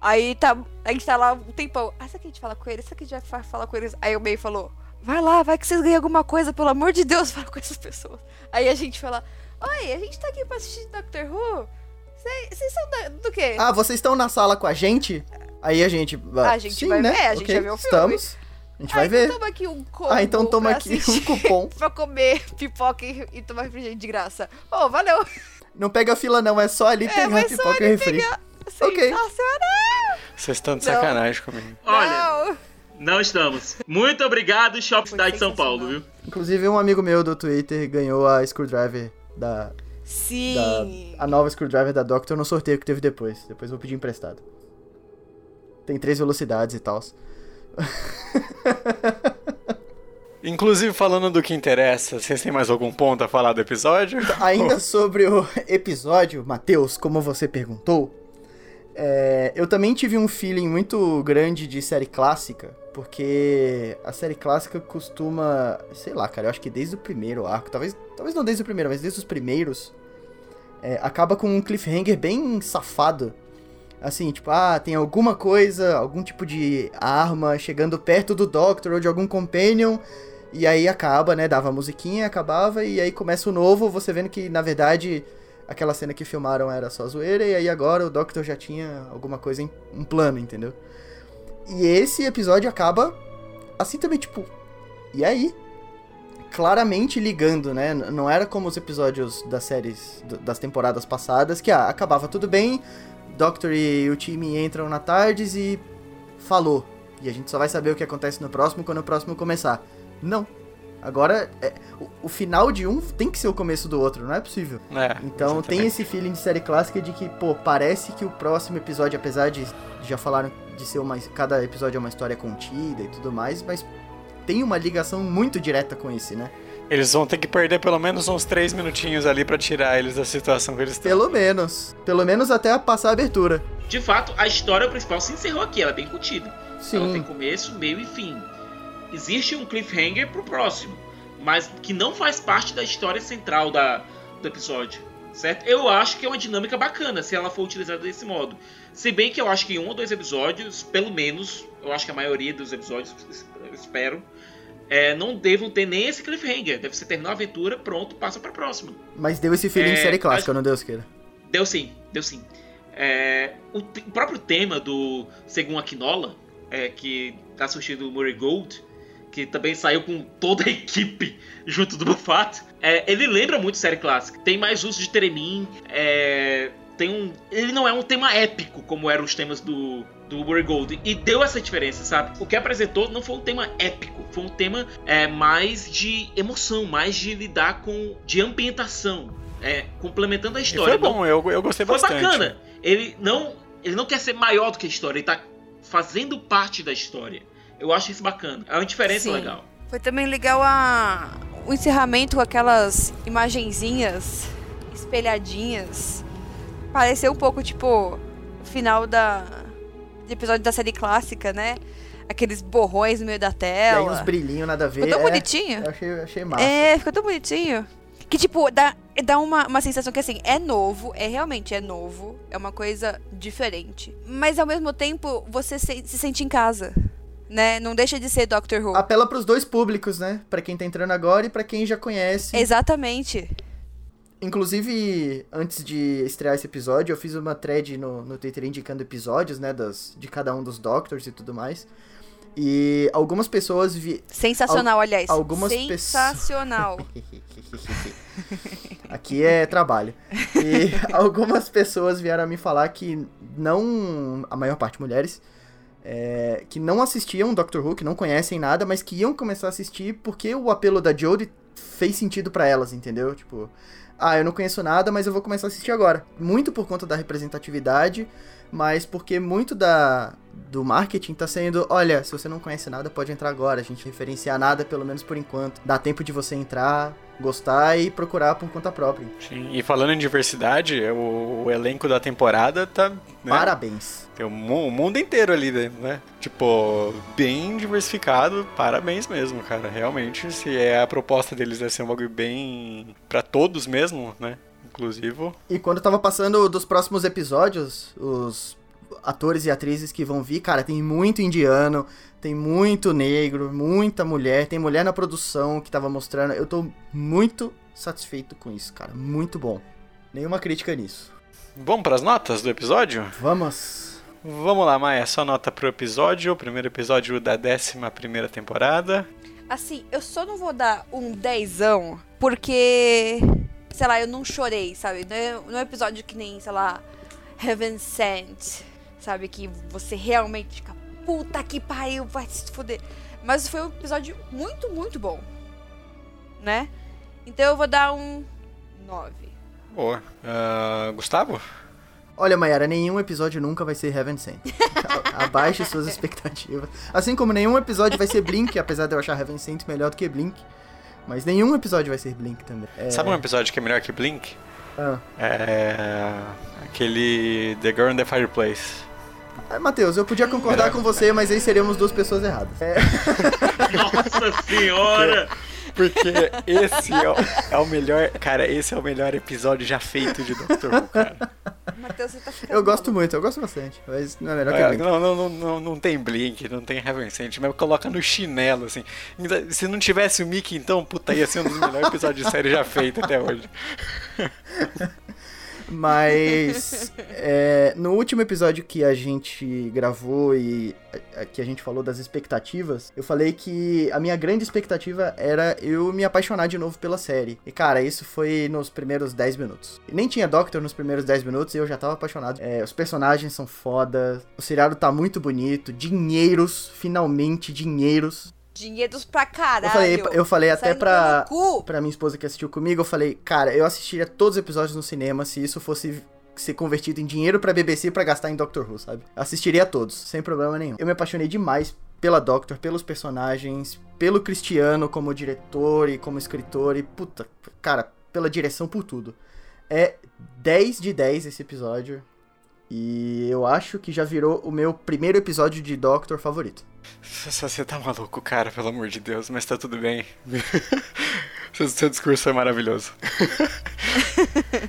Aí tá, a gente tá lá um tempão. Ah, será que a gente fala com eles? Será que a gente vai fa- falar com eles? Aí o May falou: Vai lá, vai que vocês ganham alguma coisa, pelo amor de Deus, fala com essas pessoas. Aí a gente fala: Oi, a gente tá aqui pra assistir Doctor Who. Cê- Vocês são da- do quê? Ah, vocês estão na sala com a gente? Aí a gente. A gente Sim, vai né? ver, a gente Ok, vai ver o filme. Estamos. A gente Ah, vai então ver. Toma aqui um combo Ah, então toma aqui um cupom. pra comer pipoca e, e tomar refrigerante de graça. Ô, valeu. Não pega fila, não, é só ali É, pegar pipoca e refri. pegar. Ok. Sensacional! Vocês estão de Não. sacanagem comigo. Olha, Não. não estamos. Muito obrigado, Shop Cidade de São Paulo, viu? Inclusive, um amigo meu do Twitter ganhou a screwdriver da, da Sim. a nova screwdriver da Doctor no sorteio que teve depois. Depois eu vou pedir emprestado. Tem três velocidades e tal. Inclusive, falando do que interessa, vocês têm mais algum ponto a falar do episódio? Ainda sobre o episódio, Matheus, como você perguntou, é, eu também tive um feeling muito grande de série clássica, porque a série clássica costuma, sei lá, cara, eu acho que desde o primeiro arco, talvez, talvez não desde o primeiro, mas desde os primeiros, é, acaba com um cliffhanger bem safado. Assim, tipo, ah, tem alguma coisa, algum tipo de arma chegando perto do Doctor ou de algum Companion, e aí acaba, né? Dava a musiquinha, acabava, e aí começa o novo, você vendo que, na verdade, aquela cena que filmaram era só zoeira, e aí agora o Doctor já tinha alguma coisa em um plano, entendeu? E esse episódio acaba assim também, tipo, e aí? Claramente ligando, né? Não era como os episódios das séries, das temporadas passadas, que ah, acabava tudo bem, Doctor e o time entram na tardes e falou. E a gente só vai saber o que acontece no próximo quando o próximo começar. Não. Agora, é, o, o final de um tem que ser o começo do outro, não é possível. É, Então tem exatamente. esse feeling de série clássica de que, pô, parece que o próximo episódio, apesar de já falaram de ser uma. Cada episódio é uma história contida e tudo mais, mas tem uma ligação muito direta com esse, né? Eles vão ter que perder pelo menos uns três minutinhos ali pra tirar eles da situação que eles estão. Pelo menos. Pelo menos até passar a abertura. De fato, a história principal se encerrou aqui, ela é bem contida. Ela tem Sim. começo, meio e fim. Existe um cliffhanger pro próximo, mas que não faz parte da história central da, do episódio. Certo? Eu acho que é uma dinâmica bacana se ela for utilizada desse modo. Se bem que eu acho que em um ou dois episódios, pelo menos, eu acho que a maioria dos episódios, eu espero, é, não devam ter nem esse cliffhanger. Deve ser terminar a aventura, pronto, passa pra próxima. Mas deu esse feeling de É, série clássica, não Deus queira. Deu sim, deu sim. É, o, o próprio tema do Segundo Aquinola, é, que tá surgindo o Murray Gold, que também saiu com toda a equipe junto do Buffat, é, ele lembra muito série clássica. Tem mais uso de Teremin, é, tem um, ele não é um tema épico como eram os temas do, do Gold. E deu essa diferença, sabe? O que apresentou não foi um tema épico, foi um tema é, mais de emoção, mais de lidar com. de ambientação. É, complementando a E história. foi não bom, eu, eu gostei foi bastante. bacana. Ele não, ele não quer ser maior do que a história, ele tá fazendo parte da história. Eu acho isso bacana. É uma diferença Sim. legal. Foi também legal a... o encerramento com aquelas imagenzinhas espelhadinhas. Pareceu um pouco tipo o final da de episódio da série clássica, né? Aqueles borrões no meio da E aí tela. uns brilhinhos, nada a ver. Ficou tão é, bonitinho. Eu achei, eu achei massa. É, ficou tão bonitinho. Que, tipo, dá, dá uma, uma sensação que, assim, é novo, é realmente é novo, é uma coisa diferente. Mas, ao mesmo tempo, você se, se sente em casa, né? Não deixa de ser Doctor Who. Apela pros dois públicos, né? Pra quem tá entrando agora e pra quem já conhece. Exatamente. Inclusive, antes de estrear esse episódio, eu fiz uma thread no, no Twitter indicando episódios, né, das, de cada um dos Doctors e tudo mais. E algumas pessoas vi... Sensacional, aliás. algumas Sensacional. Aqui é trabalho. E algumas pessoas vieram a me falar que não... A maior parte mulheres. é, que não assistiam Doctor Who, que não conhecem nada, mas que iam começar a assistir porque o apelo da Jodie fez sentido pra elas, entendeu? Tipo, ah, eu não conheço nada, mas eu vou começar a assistir agora. Muito por conta da representatividade, mas porque muito da, do marketing tá sendo, olha, se você não conhece nada, pode entrar agora. A gente referenciar nada, pelo menos por enquanto. Dá tempo de você entrar, gostar e procurar por conta própria. Sim, e falando em diversidade, o, o elenco da temporada tá. Né, Parabéns. tem o, o mundo inteiro ali dentro, né? Tipo, bem diversificado, parabéns mesmo, cara. Realmente, se é a proposta deles é ser um bagulho bem. pra todos mesmo, né? Inclusivo. E quando tava passando dos próximos episódios, os atores e atrizes que vão vir, cara, tem muito indiano, tem muito negro, muita mulher, tem mulher na produção que tava mostrando. Eu tô muito satisfeito com isso, cara. Muito bom. Nenhuma crítica nisso. Vamos pras notas do episódio? Vamos. Vamos lá, Maia, sua nota pro episódio, o primeiro episódio da 11 primeira temporada. Assim, eu só não vou dar um dezão, porque, sei lá, eu não chorei, sabe? Não é, não é um episódio que nem, sei lá, Heaven Sent, sabe? Que você realmente fica, puta que pariu, vai se fuder. Mas foi um episódio muito, muito bom, né? Então eu vou dar um 9. Boa. Ah, Gustavo? Olha, Mayara, nenhum episódio nunca vai ser Heaven Sent. Abaixe suas expectativas. Assim como nenhum episódio vai ser Blink, apesar de eu achar Heaven Sent melhor do que Blink. Mas nenhum episódio vai ser Blink também. É... Sabe um episódio que é melhor que Blink? Ah. É. aquele The Girl in the Fireplace. Ah, Matheus, eu podia concordar com você, mas aí seríamos duas pessoas erradas. É, Nossa senhora! Porque esse é o, é o melhor. Cara, esse é o melhor episódio já feito de Doctor Who, cara. Matheus, você tá ficando. eu gosto muito, eu gosto bastante. Mas não é melhor que É, Blink. não, não, não, não, não tem Blink, não tem Heaven Sent, mas coloca no chinelo, assim. Se não tivesse o Mickey, então, puta, ia ser um dos melhores episódios de série já feito até hoje. Mas é, no último episódio que a gente gravou e é, que a gente falou das expectativas, eu falei que a minha grande expectativa era eu me apaixonar de novo pela série. E cara, isso foi nos primeiros 10 minutos. Nem tinha Doctor nos primeiros 10 minutos e eu já tava apaixonado. É, os personagens são foda, o seriado tá muito bonito, dinheiros, finalmente dinheiros. Dinheiros pra caralho. Eu falei, eu falei até pra, pra minha esposa que assistiu comigo, eu falei, cara, eu assistiria todos os episódios no cinema se isso fosse ser convertido em dinheiro pra BBC pra gastar em Doctor Who, sabe? Assistiria a todos, sem problema nenhum. Eu me apaixonei demais pela Doctor, pelos personagens, pelo Cristiano como diretor e como escritor e puta, cara, pela direção por tudo. É 10 de 10 esse episódio. E eu acho que já virou o meu primeiro episódio de Doctor favorito. Você tá maluco, cara, pelo amor de Deus, mas tá tudo bem. seu, seu discurso é maravilhoso.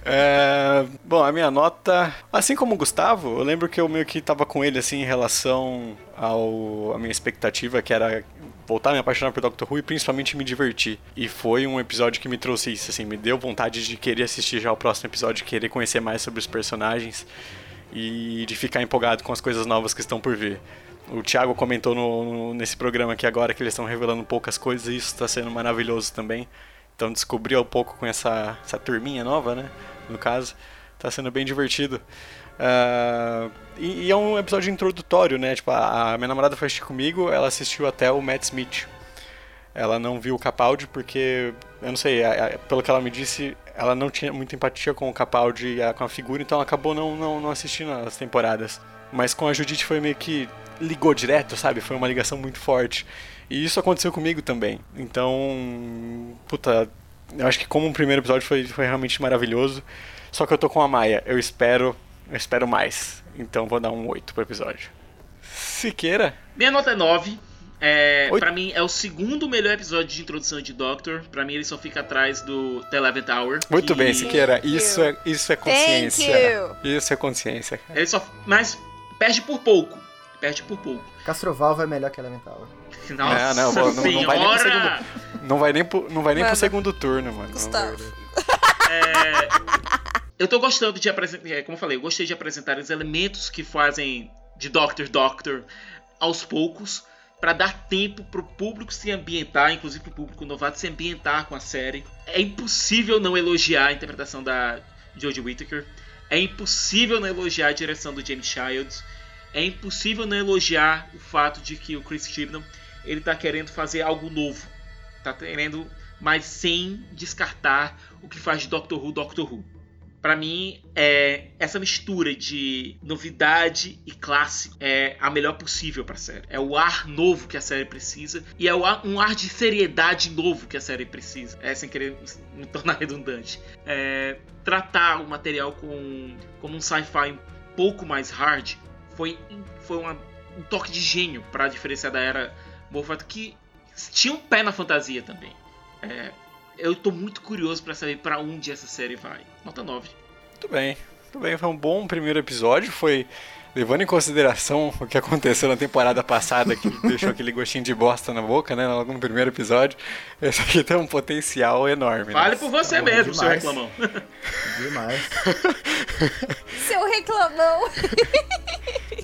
É, bom, a minha nota. Assim como o Gustavo, eu lembro que eu meio que tava com ele assim em relação ao a minha expectativa, que era voltar a me apaixonar por Doctor Who e principalmente me divertir. E foi um episódio que me trouxe isso, assim, me deu vontade de querer assistir já o próximo episódio, querer conhecer mais sobre os personagens e de ficar empolgado com as coisas novas que estão por vir. O Thiago comentou no, no- nesse programa aqui agora que eles estão revelando poucas coisas e isso está sendo maravilhoso também. Então descobri um pouco com essa, essa turminha nova, né? No caso, tá sendo bem divertido. Ah, e, e é um episódio introdutório, né? Tipo, a, a minha namorada foi assistir comigo, ela assistiu até o Matt Smith. Ela não viu o Capaldi porque, eu não sei, a- a- pelo que ela me disse, ela não tinha muita empatia com o Capaldi e com a figura, então ela acabou não, não, não assistindo as temporadas. Mas com a Judite foi meio que ligou direto, sabe? Foi uma ligação muito forte. E isso aconteceu comigo também. Então, puta, eu acho que como um primeiro episódio foi, foi realmente maravilhoso. Só que eu tô com a Maia, eu espero, eu espero mais. Então vou dar um 8 pro episódio. Siqueira, Minha nota é 9. É, pra mim é o segundo melhor episódio de introdução de Doctor. Pra mim ele só fica atrás do The Eleventh Hour. Muito que bem, Siqueira. Isso é, isso é Thank consciência. Isso é consciência. cara. Ele só. Mas perde por pouco. Perde por pouco. Castrovalva é melhor que Elemental. Nossa não, não, não, não vai nem pro senhora! Não vai nem pro, não vai nem pro segundo turno, mano. Gustavo. Eu tô gostando de apresentar. é, Como eu falei, eu gostei de apresentar os elementos que fazem de Doctor Doctor aos poucos. Pra dar tempo pro público se ambientar, inclusive pro público novato se ambientar com a série. É impossível não elogiar a interpretação da Jodie Whittaker. É impossível não elogiar a direção do James Childs. É impossível não elogiar o fato de que o Chris Chibnall ele tá querendo fazer algo novo. Tá querendo, mas sem descartar o que faz de Doctor Who Doctor Who. Pra mim, é, essa mistura de novidade e clássico é a melhor possível pra série. É o ar novo que a série precisa e é ar, um ar de seriedade novo que a série precisa. É sem querer me tornar redundante. É, tratar o material com, como um sci-fi um pouco mais hard foi, foi uma, um toque de gênio para diferenciar da era Moffat que tinha um pé na fantasia também. É, eu tô muito curioso para saber para onde essa série vai. Nota 9. Muito bem. Muito bem, foi um bom primeiro episódio, foi levando em consideração o que aconteceu na temporada passada, que deixou aquele gostinho de bosta na boca, né? Logo no primeiro episódio. Esse aqui tem um potencial enorme. Fale né? por você Tá mesmo, seu demais. reclamão. Demais. Seu reclamão.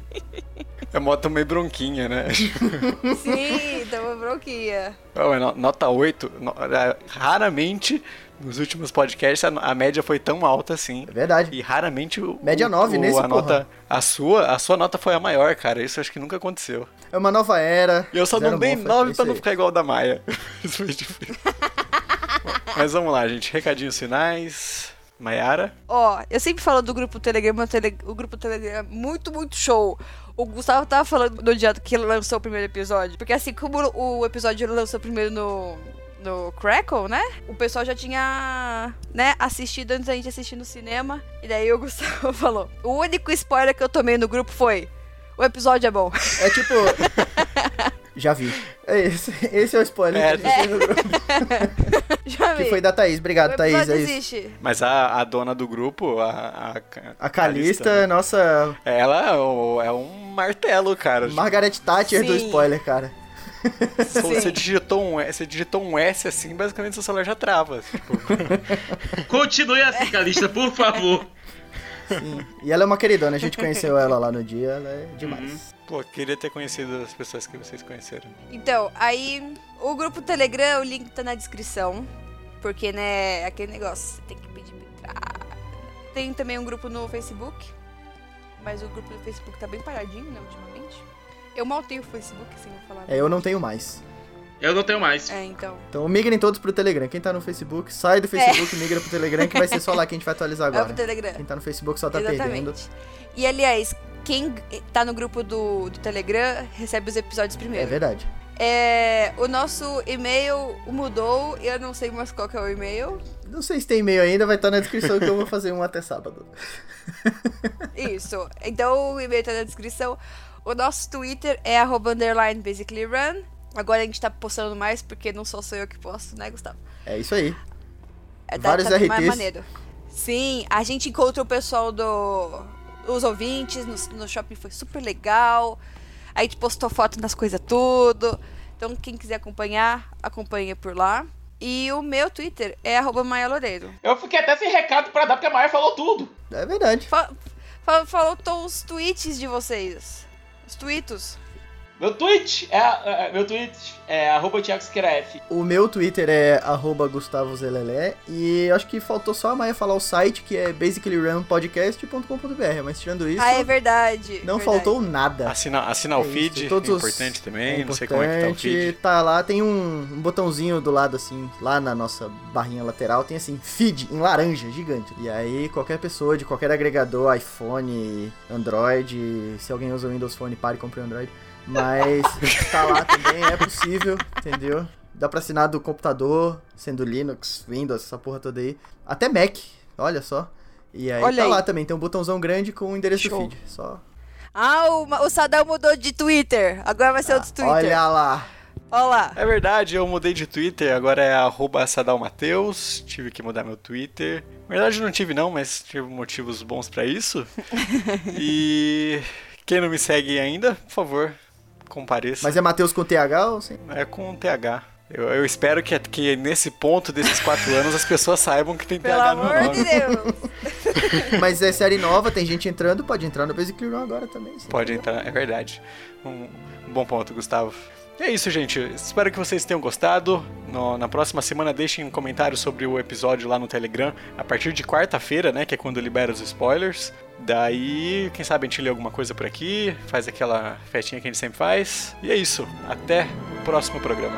É moto meio bronquinha, né? Sim, tava bronquinha. Oh, é no- nota 8. no- é, Raramente, nos últimos podcasts, a, a média foi tão alta assim. É verdade. E raramente o. Média o- nove o- nesse, a porra. nota A sua, a sua nota foi a maior, cara. Isso acho que nunca aconteceu. É uma nova era. E eu só não dei Moffat, 9 é pra isso não ficar igual da Maia. Isso foi difícil. Bom, Mas vamos lá, gente. Recadinhos finais. Maiara. Ó, eu sempre falo do grupo Telegram, Tele- o grupo Telegram é muito, muito show. O Gustavo tava falando no dia que ele lançou o primeiro episódio. Porque assim, como o episódio lançou primeiro no, no Crackle, né? O pessoal já tinha, né, assistido antes da gente assistir no cinema. E daí o Gustavo falou: o único spoiler que eu tomei no grupo foi. O episódio é bom. É tipo. Já vi. É esse, esse é o spoiler É, que a gente no grupo. Já Que vi. foi da Thaís. Obrigado, o Thaís. É existe. Mas a, a dona do grupo, a. A, A Calista, nossa. Ela é é um martelo, cara. Margaret Thatcher do Sim. spoiler, cara. Se você digitou um S, você digitou um S assim, basicamente seu celular já trava. Tipo, Continue assim, Calista, por favor. Sim. E ela é uma queridona, a gente conheceu ela lá no dia, ela é demais. pô, queria ter conhecido as pessoas que vocês conheceram. Então, aí o grupo Telegram, o link tá na descrição. Porque, né, aquele negócio, você tem que pedir pra entrar. Tem também um grupo no Facebook. Mas o grupo do Facebook tá bem paradinho, né, ultimamente. Eu mal tenho Facebook, assim, vou falar. É, eu não tenho mais. Eu não tenho mais. É, então. Então migrem todos pro Telegram. Quem tá no Facebook, sai do Facebook e migra pro Telegram, que vai ser só lá que a gente vai atualizar Vai agora. pro Telegram. Quem tá no Facebook só tá perdendo. Exatamente. E, aliás, quem tá no grupo do, do Telegram recebe os episódios É primeiro. verdade. É, o nosso e-mail mudou, eu não sei mais qual que é o e-mail. Não sei se tem e-mail ainda, vai estar na descrição que eu vou fazer um até sábado. Isso. Então o e-mail tá na descrição. O nosso Twitter é arroba underline basically run. Agora a gente tá postando mais porque não sou só eu que posto, né, Gustavo? É isso aí. É, Vários bem mais maneiro. Sim, a gente encontra o pessoal do. Os ouvintes no, no shopping foi super legal. A gente postou foto das coisas tudo. Então, quem quiser acompanhar, acompanha por lá. E o meu Twitter é arroba Maia Loureiro. Eu fiquei até sem recado pra dar, porque a Maia falou tudo. É verdade. Fa fa faltou os tweets de vocês. Os tweetos. Meu tweet é, é, meu tweet é arroba Thiago Siqueira F. O meu Twitter é arroba Gustavo Zelelé. E acho que faltou só a Maia falar o site, que é basicallyrunpodcast.com.br. Mas tirando isso, ah, é verdade. não verdade. faltou nada. Assina, assina É o isso, feed, todos é os- importante também. É não sei como é que tá o feed. importante, tá lá, tem um, um botãozinho do lado assim, lá na nossa barrinha lateral, tem assim, feed em laranja, gigante. E aí qualquer pessoa de qualquer agregador, iPhone, Android, se alguém usa o Windows Phone, pare e compre o Android. Mas tá lá também, é possível, entendeu? Dá pra assinar do computador, sendo Linux, Windows, essa porra toda aí. Até Mac, olha só. E aí Olha tá aí. lá também, tem um botãozão grande com o endereço Show. do feed. Só. Ah, o, o Sadal mudou de Twitter. Agora vai ser outro Twitter. Olha lá. Olha lá. É verdade, eu mudei de Twitter, agora é arroba sadalmateus, tive que mudar meu Twitter. Na verdade não tive não, mas tive motivos bons pra isso. e quem não me segue ainda, por favor, compareça. Mas é Matheus com TH ou sem? É com TH. Eu, eu espero que, que nesse ponto desses quatro anos as pessoas saibam que tem Pelo TH no meu amor nome. de Deus. Mas é série nova, tem gente entrando, pode entrar no Basic Run agora também. sim. Pode entrar, é verdade. Um, um bom ponto, Gustavo. E é isso, gente. Espero que vocês tenham gostado. No- na próxima semana, deixem um comentário sobre o episódio lá no Telegram. A partir de quarta-feira, né? Que é quando libera os spoilers. Daí, quem sabe a gente lê alguma coisa por aqui, faz aquela festinha que a gente sempre faz. E é isso. Até o próximo programa.